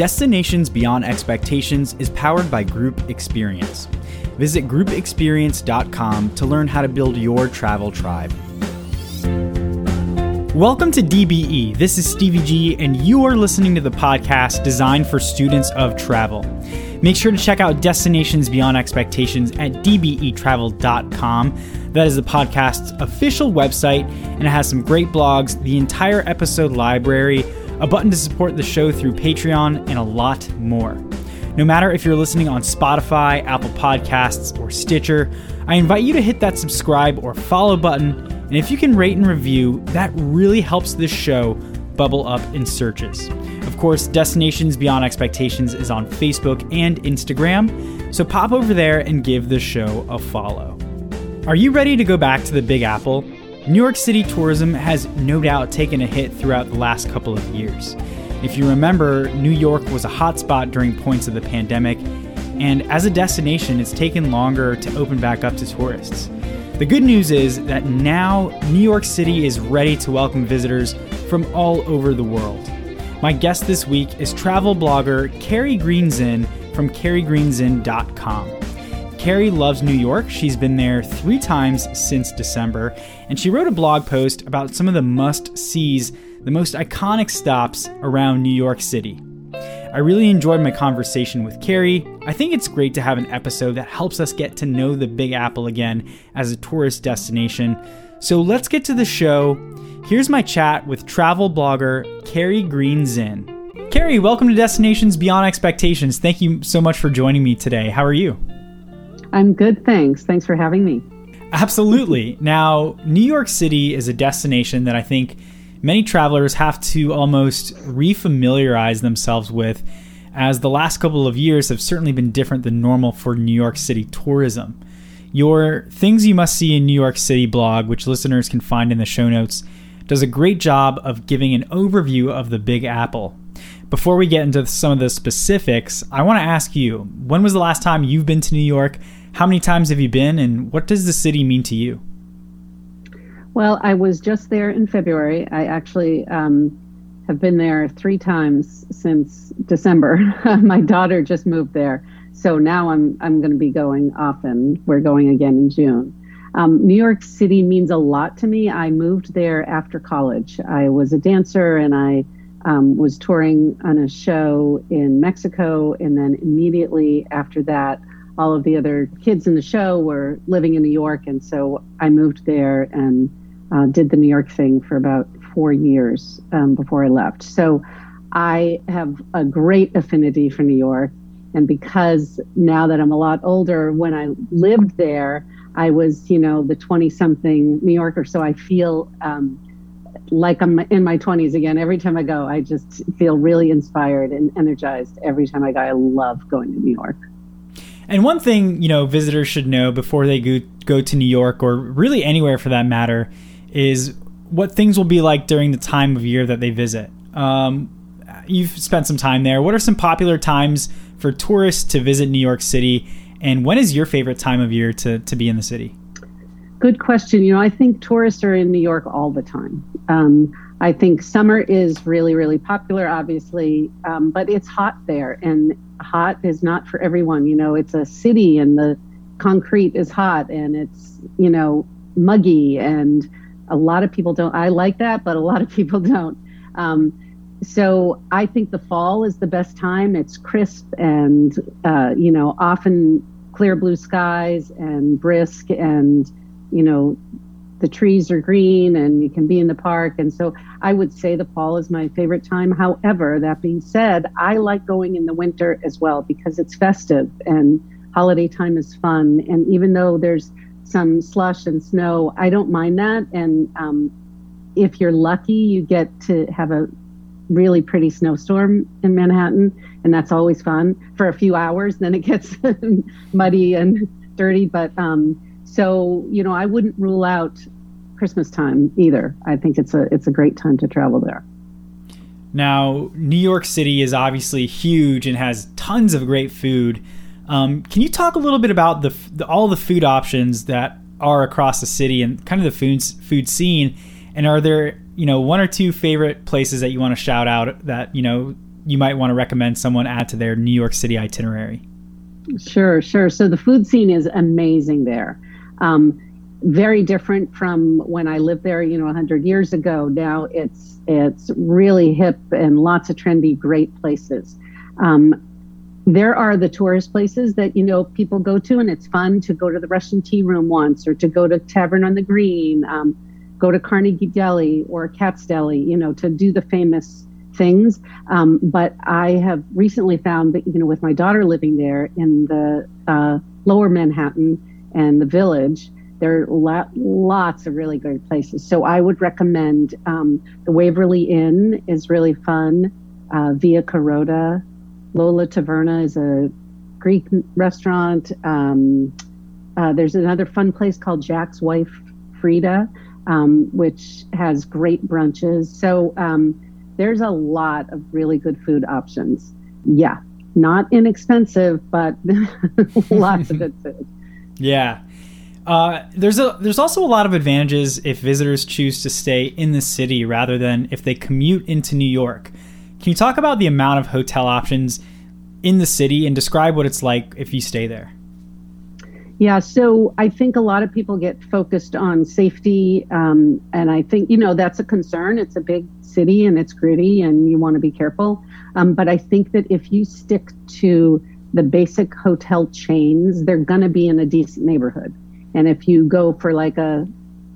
Destinations Beyond Expectations is powered by Group Experience. Visit groupexperience.com to learn how to build your travel tribe. Welcome to DBE. This is Stevie G, and you are listening to the podcast designed for students of travel. Make sure to check out Destinations Beyond Expectations at dbetravel.com. That is the podcast's official website, and it has some great blogs, the entire episode library, a button to support the show through Patreon, and a lot more. No matter if you're listening on Spotify, Apple Podcasts, or Stitcher, I invite you to hit that subscribe or follow button. And if you can rate and review, that really helps this show bubble up in searches. Of course, Destinations Beyond Expectations is on Facebook and Instagram, so pop over there and give the show a follow. Are you ready to go back to the Big Apple? New York City tourism has no doubt taken a hit throughout the last couple of years. If you remember, New York was a hotspot during points of the pandemic, and as a destination, it's taken longer to open back up to tourists. The good news is that now New York City is ready to welcome visitors from all over the world. My guest this week is travel blogger Carrie Greenszinn from carriegreenszinn.com. Carrie loves New York. She's been there three times since December, and she wrote a blog post about some of the must sees, the most iconic stops around New York City. I really enjoyed my conversation with Carrie. I think it's great to have an episode that helps us get to know the Big Apple again as a tourist destination. So let's get to the show. Here's my chat with travel blogger Carrie Greenszinn. Carrie, welcome to Destinations Beyond Expectations. Thank you so much for joining me today. How are you? I'm good, thanks. Thanks for having me. Absolutely. now, New York City is a destination that I think many travelers have to almost refamiliarize themselves with, as the last couple of years have certainly been different than normal for New York City tourism. Your Things You Must See in New York City blog, which listeners can find in the show notes, does a great job of giving an overview of the Big Apple. Before we get into some of the specifics, I want to ask you when was the last time you've been to New York? How many times have you been, and what does the city mean to you? Well, I was just there in February. I actually um, have been there three times since December. My daughter just moved there, so now I'm I'm going to be going often. We're going again in June. Um, New York City means a lot to me. I moved there after college. I was a dancer and I um, was touring on a show in Mexico, and then immediately after that, all of the other kids in the show were living in New York, and so I moved there and uh, did the New York thing for about four years um, before I left. So I have a great affinity for New York, and because now that I'm a lot older, when I lived there, I was, you know, the 20 something New Yorker, so I feel um, like I'm in my 20s again. Every time I go, I just feel really inspired and energized every time I go. I love going to New York. And one thing, you know, visitors should know before they go, go to New York or really anywhere for that matter is what things will be like during the time of year that they visit. Um, you've spent some time there. What are some popular times for tourists to visit New York City? And when is your favorite time of year to, to be in the city? Good question. You know, I think tourists are in New York all the time. Um, I think summer is really, really popular, obviously, um, but it's hot there, and hot is not for everyone. You know, it's a city, and the concrete is hot, and it's you know muggy, and a lot of people don't. I like that, but a lot of people don't. Um, so I think the fall is the best time. It's crisp, and uh, you know, often clear blue skies and brisk, and you know the trees are green and you can be in the park. And so I would say the fall is my favorite time. However, that being said, I like going in the winter as well because it's festive and holiday time is fun. And even though there's some slush and snow, I don't mind that. And um, if you're lucky, you get to have a really pretty snowstorm in Manhattan, and that's always fun for a few hours. Then it gets muddy and dirty, but um, so you know, I wouldn't rule out Christmas time either. I think it's a it's a great time to travel there. Now, New York City is obviously huge and has tons of great food. Um, can you talk a little bit about the, the, all the food options that are across the city and kind of the food food scene? And are there you know one or two favorite places that you want to shout out that you know you might want to recommend someone add to their New York City itinerary? Sure, sure. So the food scene is amazing there. Um, very different from when I lived there, you know, 100 years ago. Now it's it's really hip and lots of trendy, great places. Um, there are the tourist places that you know people go to, and it's fun to go to the Russian Tea Room once, or to go to Tavern on the Green, um, go to Carnegie Deli or Katz's Deli, you know, to do the famous things. Um, but I have recently found that you know, with my daughter living there in the uh, Lower Manhattan and the Village there are lo- lots of really great places. So I would recommend um, the Waverly Inn is really fun. Uh, Via Carota, Lola Taverna is a Greek restaurant. Um, uh, there's another fun place called Jack's Wife Freda, um, which has great brunches. So um, there's a lot of really good food options. Yeah, not inexpensive, but lots of good food. Yeah. Uh, there's a there's also a lot of advantages if visitors choose to stay in the city rather than if they commute into New York. Can you talk about the amount of hotel options in the city and describe what it's like if you stay there? Yeah, so I think a lot of people get focused on safety, um, and I think you know that's a concern. It's a big city and it's gritty, and you want to be careful. Um, but I think that if you stick to the basic hotel chains, they're going to be in a decent neighborhood. And if you go for like a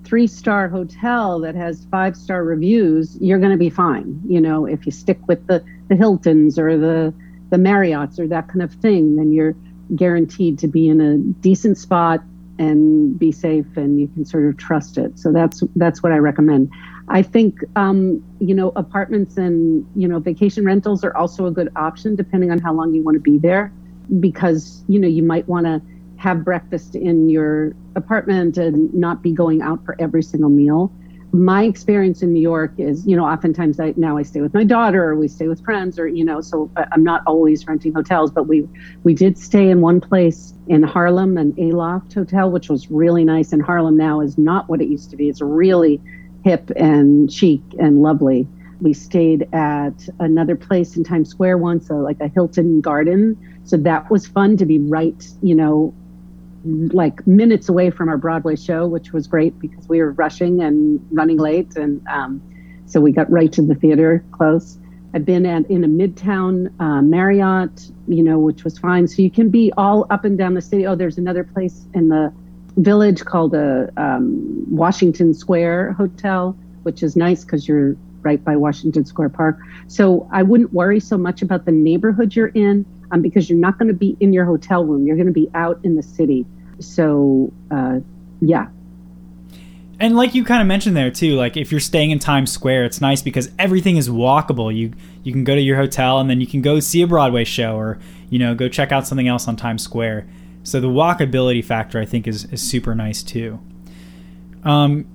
three star hotel that has five star reviews, you're going to be fine. You know, if you stick with the, the Hiltons or the, the Marriotts or that kind of thing, then you're guaranteed to be in a decent spot and be safe and you can sort of trust it. So that's, that's what I recommend. I think, um, you know, apartments and, you know, vacation rentals are also a good option depending on how long you want to be there because, you know, you might want to have breakfast in your apartment and not be going out for every single meal. My experience in New York is, you know, oftentimes I now I stay with my daughter or we stay with friends or, you know, so uh, I'm not always renting hotels, but we we did stay in one place in Harlem, an Aloft hotel, which was really nice. And Harlem now is not what it used to be. It's really hip and chic and lovely. We stayed at another place in Times Square once, so like a Hilton Garden. So that was fun to be right, you know, like minutes away from our Broadway show, which was great because we were rushing and running late, and um, so we got right to the theater close. I've been at in a Midtown uh, Marriott, you know, which was fine. So you can be all up and down the city. Oh, there's another place in the village called a um, Washington Square Hotel, which is nice because you're right by Washington Square Park. So I wouldn't worry so much about the neighborhood you're in um, because you're not going to be in your hotel room. You're going to be out in the city. So, uh, yeah. And like you kind of mentioned there too, like if you're staying in Times Square, it's nice because everything is walkable. You you can go to your hotel and then you can go see a Broadway show or you know go check out something else on Times Square. So the walkability factor I think is is super nice too. Um,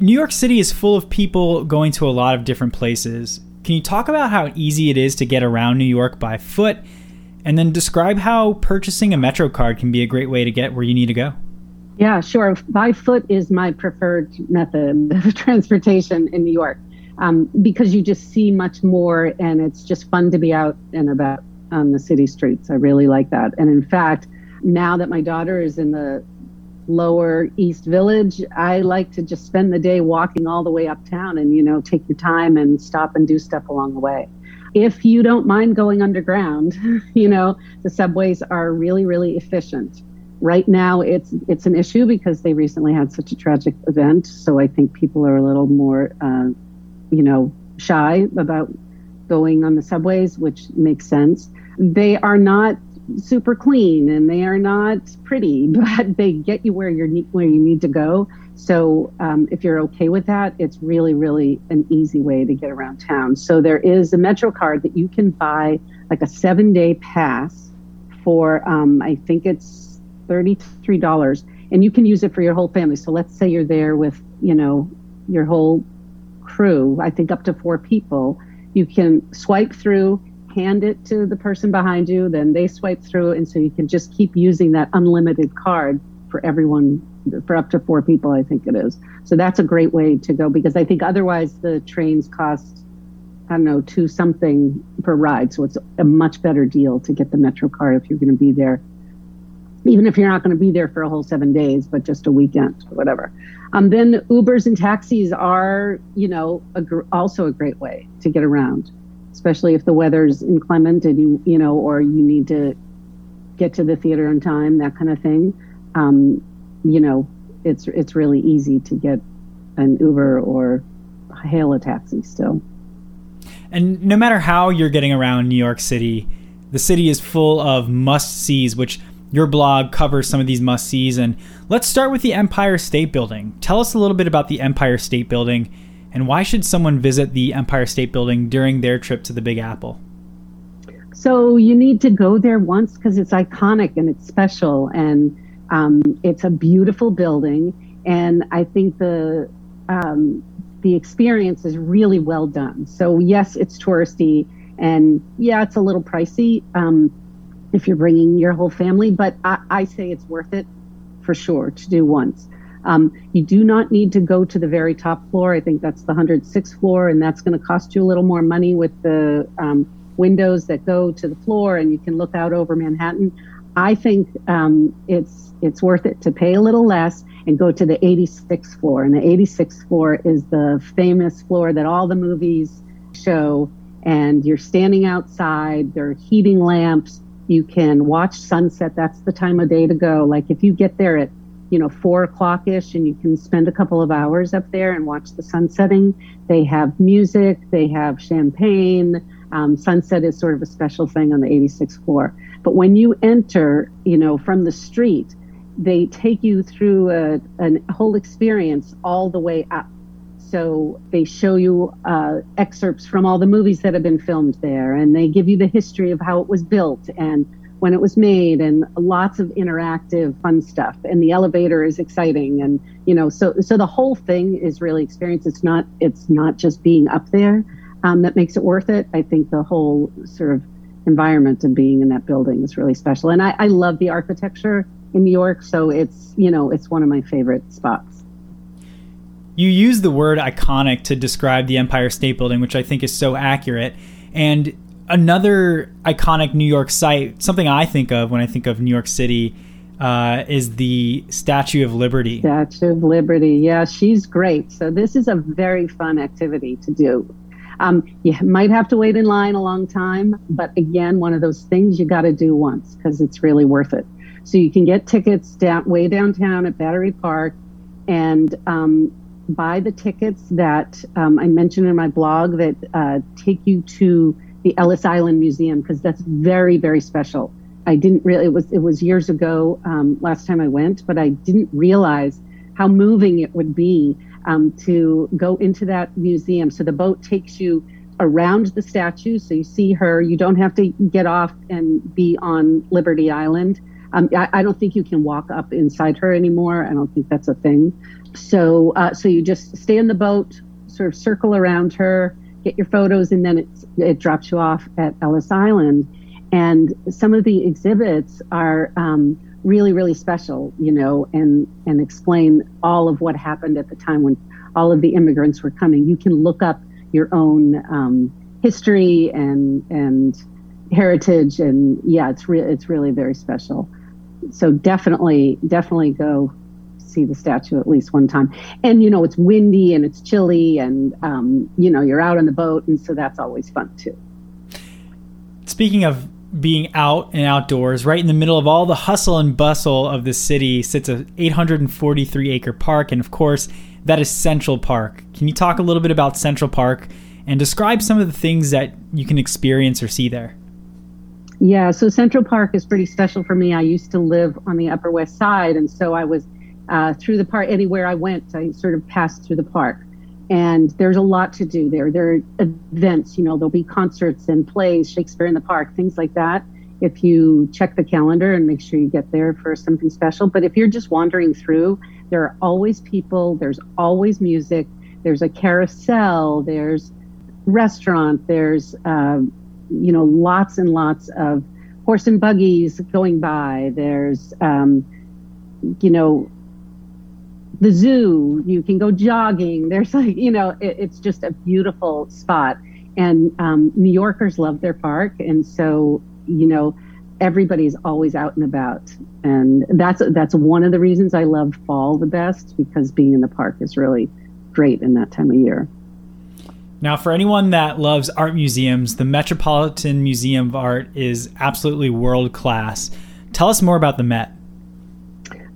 New York City is full of people going to a lot of different places. Can you talk about how easy it is to get around New York by foot and then describe how purchasing a Metro card can be a great way to get where you need to go. Yeah, sure. By foot is my preferred method of transportation in New York um, because you just see much more and it's just fun to be out and about on the city streets. I really like that. And in fact, now that my daughter is in the lower east village i like to just spend the day walking all the way uptown and you know take your time and stop and do stuff along the way if you don't mind going underground, you know, the subways are really, really efficient. Right now, it's it's an issue because they recently had such a tragic event. So I think people are a little more, uh, you know, shy about going on the subways, which makes sense. They are not super clean and they are not pretty, but they get you where you're where you need to go. So um, if you're okay with that, it's really, really an easy way to get around town. So there is a Metro card that you can buy like a seven day pass for, um, I think it's $33 and you can use it for your whole family. So let's say you're there with, you know, your whole crew, I think up to four people. You can swipe through, hand it to the person behind you, then they swipe through. And so you can just keep using that unlimited card for everyone for up to four people, I think it is. So that's a great way to go because I think otherwise the trains cost I don't know, two something per ride. So it's a much better deal to get the Metro card if you're going to be there, even if you're not going to be there for a whole seven days, but just a weekend or whatever. Um, then Ubers and taxis are, you know, a gr- also a great way to get around, especially if the weather's inclement and you, you know, or you need to get to the theater on time, that kind of thing. Um, you know, it's it's really easy to get an Uber or hail a taxi still. And no matter how you're getting around New York City, the city is full of must sees, which your blog covers some of these must sees. And let's start with the Empire State Building. Tell us a little bit about the Empire State Building and why should someone visit the Empire State Building during their trip to the Big Apple? So you need to go there once because it's iconic and it's special and um, it's a beautiful building. And I think the um, the experience is really well done. So yes, it's touristy, and yeah, it's a little pricey um, if you're bringing your whole family. But I, I, say it's worth it for sure to do once. Um, you do not need to go to the very top floor. I think that's the 106th floor, and that's going to cost you a little more money with the um, windows that go to the floor, and you can look out over Manhattan. I think um, it's it's worth it to pay a little less and go to the 86th floor. And the 86th floor is the famous floor that all the movies show. And you're standing outside, there are heating lamps. You can watch sunset. That's the time of day to go. Like if you get there at, you know, four o'clock ish and you can spend a couple of hours up there and watch the sun setting, they have music, they have champagne. Um, sunset is sort of a special thing on the 86th floor. But when you enter, you know, from the street, they take you through a, a whole experience all the way up. So they show you uh, excerpts from all the movies that have been filmed there, and they give you the history of how it was built and when it was made, and lots of interactive fun stuff. And the elevator is exciting, and you know, so so the whole thing is really experience. It's not it's not just being up there um, that makes it worth it. I think the whole sort of environment of being in that building is really special, and I, I love the architecture in New York, so it's you know it's one of my favorite spots. You use the word iconic to describe the Empire State Building, which I think is so accurate. And another iconic New York site, something I think of when I think of New York City, uh, is the Statue of Liberty. Statue of Liberty, yeah, she's great. So this is a very fun activity to do. Um, you might have to wait in line a long time, but again, one of those things you got to do once because it's really worth it. So you can get tickets down way downtown at Battery Park and um, buy the tickets that um, I mentioned in my blog that uh, take you to the Ellis Island Museum because that's very very special. I didn't really it was it was years ago um, last time I went, but I didn't realize how moving it would be um, to go into that museum. So the boat takes you around the statue, so you see her. You don't have to get off and be on Liberty Island. Um, I, I, don't think you can walk up inside her anymore. I don't think that's a thing. So, uh, so you just stay in the boat, sort of circle around her, get your photos, and then it, it drops you off at Ellis Island. And some of the exhibits are um, really, really special, you know, and and explain all of what happened at the time when all of the immigrants were coming. You can look up your own um, history and and heritage, and yeah, it's re- it's really very special so definitely, definitely go see the statue at least one time. And you know, it's windy and it's chilly, and um, you know, you're out on the boat, and so that's always fun too. Speaking of being out and outdoors, right in the middle of all the hustle and bustle of the city sits a 843 acre park, and of course, that is Central Park. Can you talk a little bit about Central Park and describe some of the things that you can experience or see there? Yeah, so Central Park is pretty special for me. I used to live on the Upper West Side, and so I was uh, through the park. Anywhere I went, I sort of passed through the park. And there's a lot to do there. There are events, you know, there'll be concerts and plays, Shakespeare in the Park, things like that. If you check the calendar and make sure you get there for something special. But if you're just wandering through, there are always people, there's always music, there's a carousel, there's restaurant, there's uh, you know, lots and lots of horse and buggies going by. There's, um, you know, the zoo. You can go jogging. There's like, you know, it, it's just a beautiful spot. And um, New Yorkers love their park. And so, you know, everybody's always out and about. And that's, that's one of the reasons I love fall the best because being in the park is really great in that time of year. Now, for anyone that loves art museums, the Metropolitan Museum of Art is absolutely world class. Tell us more about the Met.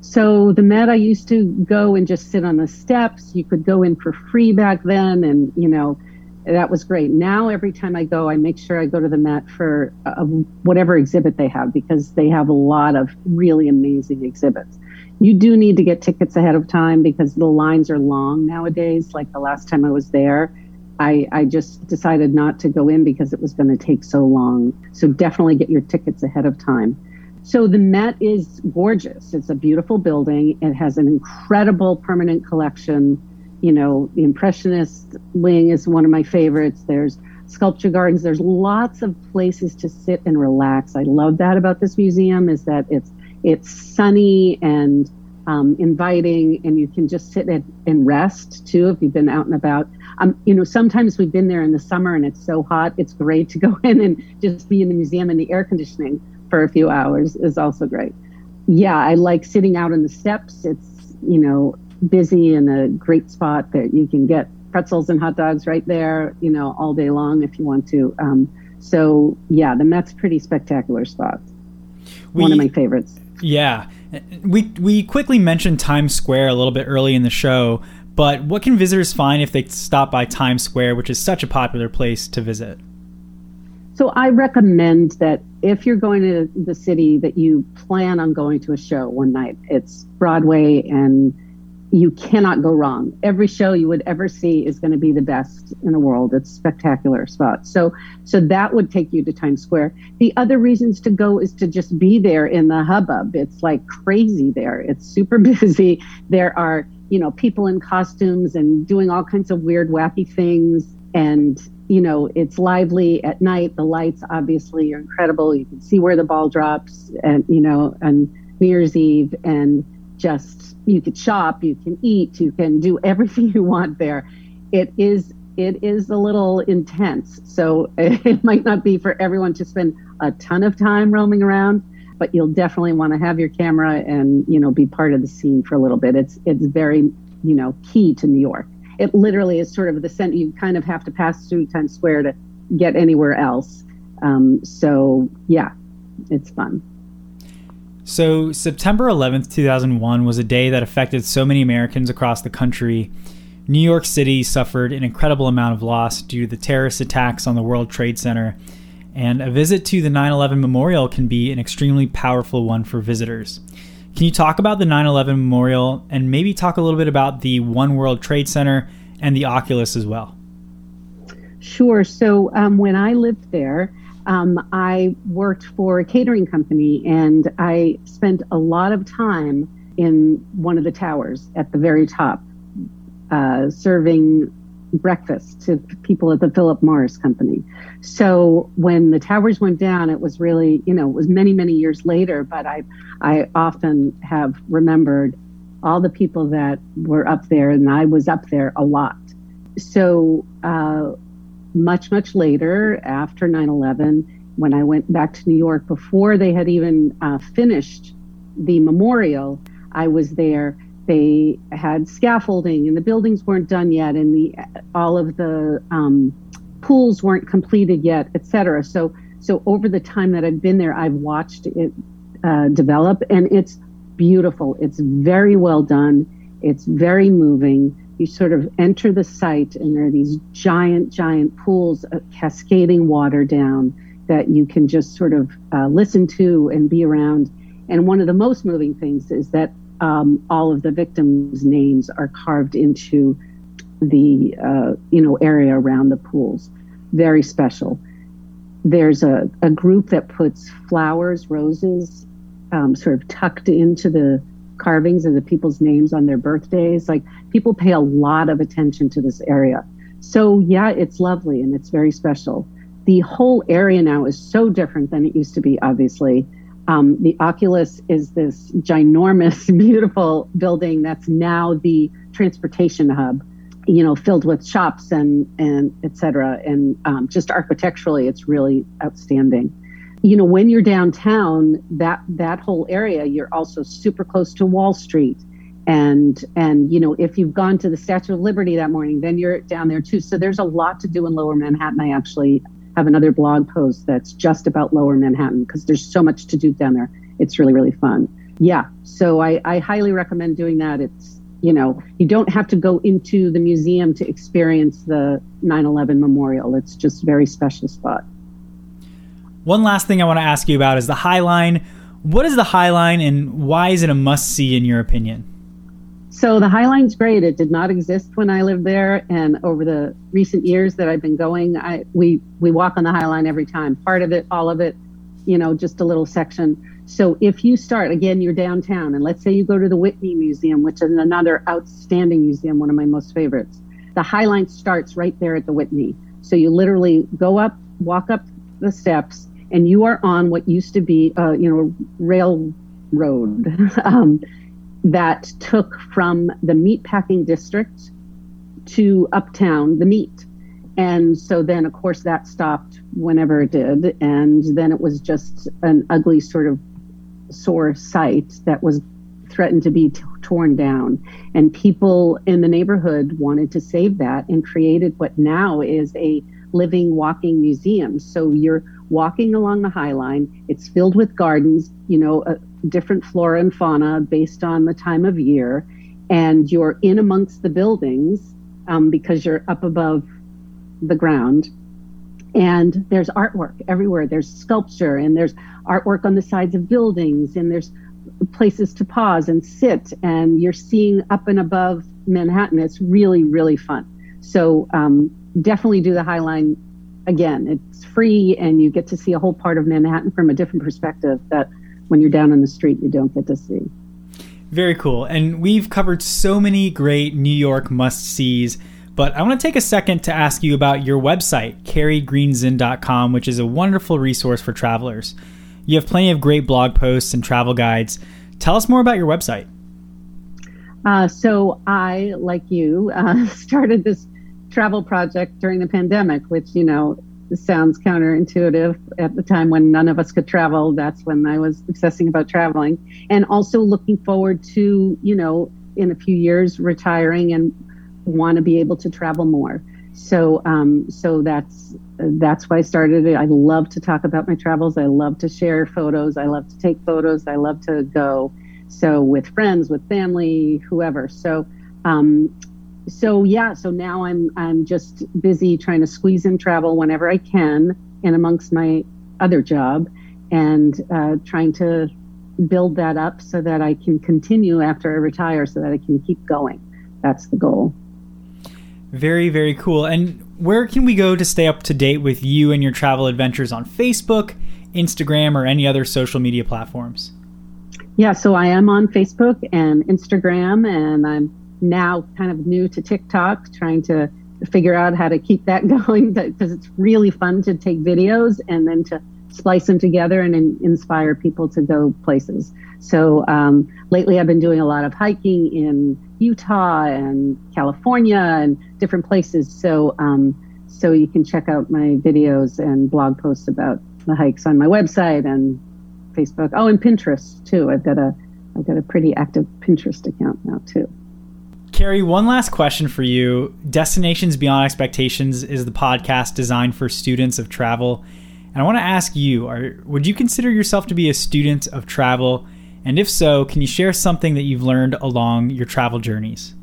So, the Met, I used to go and just sit on the steps. You could go in for free back then, and you know, that was great. Now, every time I go, I make sure I go to the Met for uh, whatever exhibit they have because they have a lot of really amazing exhibits. You do need to get tickets ahead of time because the lines are long nowadays. Like the last time I was there, I, I just decided not to go in because it was going to take so long. So definitely get your tickets ahead of time. So the Met is gorgeous. It's a beautiful building. It has an incredible permanent collection. You know, the Impressionist wing is one of my favorites. There's sculpture gardens. There's lots of places to sit and relax. I love that about this museum is that it's it's sunny and um, inviting, and you can just sit and rest too if you've been out and about. Um, you know, sometimes we've been there in the summer and it's so hot. It's great to go in and just be in the museum in the air conditioning for a few hours is also great. Yeah, I like sitting out on the steps. It's you know busy and a great spot that you can get pretzels and hot dogs right there. You know, all day long if you want to. Um, so yeah, the Met's pretty spectacular spot. We, One of my favorites. Yeah. We we quickly mentioned Times Square a little bit early in the show, but what can visitors find if they stop by Times Square, which is such a popular place to visit? So I recommend that if you're going to the city that you plan on going to a show one night. It's Broadway and you cannot go wrong. Every show you would ever see is going to be the best in the world. It's spectacular spot. So so that would take you to Times Square. The other reasons to go is to just be there in the hubbub. It's like crazy there. It's super busy. There are, you know, people in costumes and doing all kinds of weird wacky things and you know, it's lively at night. The lights obviously are incredible. You can see where the ball drops and you know, on New Year's Eve and just you could shop, you can eat, you can do everything you want there. It is it is a little intense. So it might not be for everyone to spend a ton of time roaming around, but you'll definitely want to have your camera and, you know, be part of the scene for a little bit. It's it's very, you know, key to New York. It literally is sort of the center. You kind of have to pass through Times Square to get anywhere else. Um, so yeah, it's fun. So, September 11th, 2001 was a day that affected so many Americans across the country. New York City suffered an incredible amount of loss due to the terrorist attacks on the World Trade Center, and a visit to the 9 11 memorial can be an extremely powerful one for visitors. Can you talk about the 9 11 memorial and maybe talk a little bit about the One World Trade Center and the Oculus as well? Sure. So, um, when I lived there, um, I worked for a catering company and I spent a lot of time in one of the towers at the very top, uh, serving breakfast to people at the Philip Morris company. So when the towers went down, it was really, you know, it was many, many years later, but I, I often have remembered all the people that were up there and I was up there a lot. So, uh, much, much later, after 9 11, when I went back to New York, before they had even uh, finished the memorial, I was there. They had scaffolding, and the buildings weren't done yet, and the all of the um, pools weren't completed yet, et cetera. So, so over the time that I've been there, I've watched it uh, develop, and it's beautiful. It's very well done. It's very moving you sort of enter the site and there are these giant, giant pools of cascading water down that you can just sort of uh, listen to and be around. And one of the most moving things is that um, all of the victims' names are carved into the uh, you know area around the pools. Very special. There's a, a group that puts flowers, roses, um, sort of tucked into the carvings of the people's names on their birthdays. Like people pay a lot of attention to this area. So yeah, it's lovely and it's very special. The whole area now is so different than it used to be, obviously. Um, the Oculus is this ginormous, beautiful building that's now the transportation hub you know, filled with shops and and etc. And um, just architecturally, it's really outstanding. You know, when you're downtown, that that whole area, you're also super close to Wall Street, and and you know, if you've gone to the Statue of Liberty that morning, then you're down there too. So there's a lot to do in Lower Manhattan. I actually have another blog post that's just about Lower Manhattan because there's so much to do down there. It's really really fun. Yeah, so I, I highly recommend doing that. It's you know, you don't have to go into the museum to experience the 9/11 memorial. It's just a very special spot. One last thing I want to ask you about is the High Line. What is the High Line and why is it a must see in your opinion? So the High Line's great. It did not exist when I lived there, and over the recent years that I've been going, I we we walk on the High Line every time. Part of it, all of it, you know, just a little section. So if you start, again, you're downtown, and let's say you go to the Whitney Museum, which is another outstanding museum, one of my most favorites. The High Line starts right there at the Whitney. So you literally go up, walk up the steps, and you are on what used to be, uh, you know, railroad um, that took from the meatpacking district to uptown, the meat. And so then, of course, that stopped whenever it did. And then it was just an ugly sort of sore site that was threatened to be t- torn down. And people in the neighborhood wanted to save that and created what now is a living walking museum. So you're walking along the High Line, it's filled with gardens, you know, uh, different flora and fauna based on the time of year. And you're in amongst the buildings um, because you're up above the ground. And there's artwork everywhere. There's sculpture and there's artwork on the sides of buildings and there's places to pause and sit and you're seeing up and above manhattan. It's really really fun. So um, definitely do the high line again it's free and you get to see a whole part of manhattan from a different perspective that when you're down on the street you don't get to see very cool and we've covered so many great new york must sees but I want to take a second to ask you about your website, carriegreenzin.com, which is a wonderful resource for travelers. You have plenty of great blog posts and travel guides. Tell us more about your website. Uh, so, I, like you, uh, started this travel project during the pandemic, which, you know, sounds counterintuitive at the time when none of us could travel. That's when I was obsessing about traveling and also looking forward to, you know, in a few years retiring and want to be able to travel more. So, um, so that's that's why I started it. I love to talk about my travels. I love to share photos. I love to take photos. I love to go. So with friends, with family, whoever. So, um, so yeah. So now I'm I'm just busy trying to squeeze in travel whenever I can, and amongst my other job, and uh, trying to build that up so that I can continue after I retire, so that I can keep going. That's the goal. Very, very cool. And where can we go to stay up to date with you and your travel adventures on Facebook, Instagram, or any other social media platforms? Yeah, so I am on Facebook and Instagram, and I'm now kind of new to TikTok, trying to figure out how to keep that going because it's really fun to take videos and then to splice them together and in, inspire people to go places. So um, lately, I've been doing a lot of hiking in Utah and California and different places. So um, so you can check out my videos and blog posts about the hikes on my website and Facebook. Oh, and Pinterest too. I've got a I've got a pretty active Pinterest account now too. Carrie, one last question for you. Destinations Beyond Expectations is the podcast designed for students of travel. And I want to ask you, are, would you consider yourself to be a student of travel? And if so, can you share something that you've learned along your travel journeys?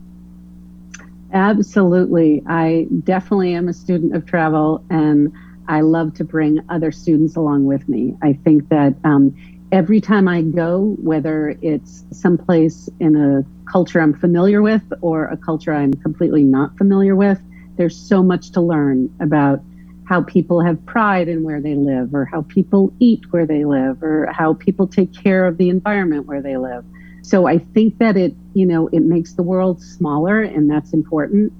Absolutely. I definitely am a student of travel and I love to bring other students along with me. I think that um, every time I go, whether it's someplace in a culture I'm familiar with or a culture I'm completely not familiar with, there's so much to learn about how people have pride in where they live, or how people eat where they live, or how people take care of the environment where they live. So I think that it, you know, it makes the world smaller, and that's important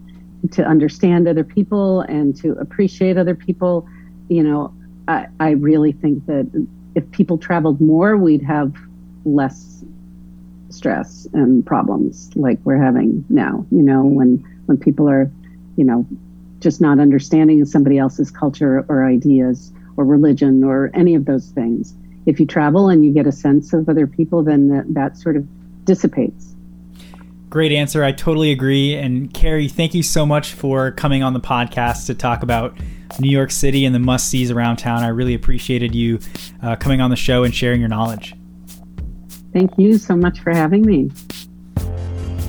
to understand other people and to appreciate other people. You know, I, I really think that if people traveled more, we'd have less stress and problems like we're having now. You know, when when people are, you know, just not understanding somebody else's culture or ideas or religion or any of those things. If you travel and you get a sense of other people, then that, that sort of dissipates. Great answer. I totally agree. And Carrie, thank you so much for coming on the podcast to talk about New York City and the must sees around town. I really appreciated you uh, coming on the show and sharing your knowledge. Thank you so much for having me.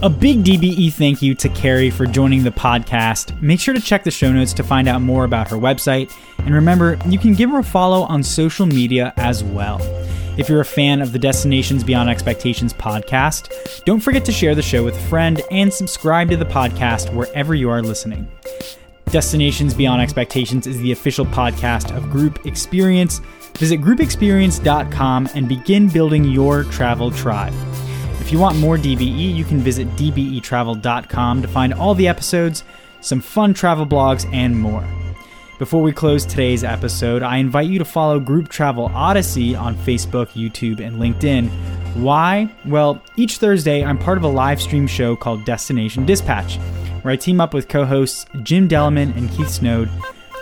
A big DBE thank you to Carrie for joining the podcast. Make sure to check the show notes to find out more about her website. And remember, you can give her a follow on social media as well. If you're a fan of the Destinations Beyond Expectations podcast, don't forget to share the show with a friend and subscribe to the podcast wherever you are listening. Destinations Beyond Expectations is the official podcast of Group Experience. Visit groupexperience.com and begin building your travel tribe. If you want more DBE, you can visit dbetravel.com to find all the episodes, some fun travel blogs, and more. Before we close today's episode, I invite you to follow Group Travel Odyssey on Facebook, YouTube, and LinkedIn. Why? Well, each Thursday, I'm part of a live stream show called Destination Dispatch, where I team up with co hosts Jim Delleman and Keith Snowd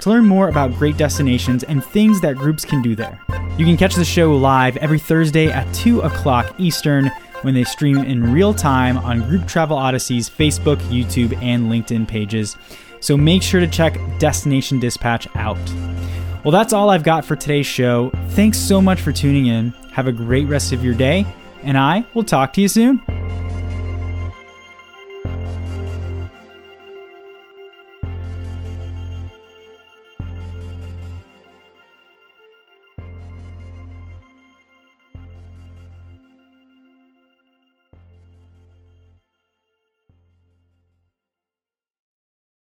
to learn more about great destinations and things that groups can do there. You can catch the show live every Thursday at 2 o'clock Eastern when they stream in real time on Group Travel Odyssey's Facebook, YouTube, and LinkedIn pages. So make sure to check Destination Dispatch out. Well, that's all I've got for today's show. Thanks so much for tuning in. Have a great rest of your day, and I will talk to you soon.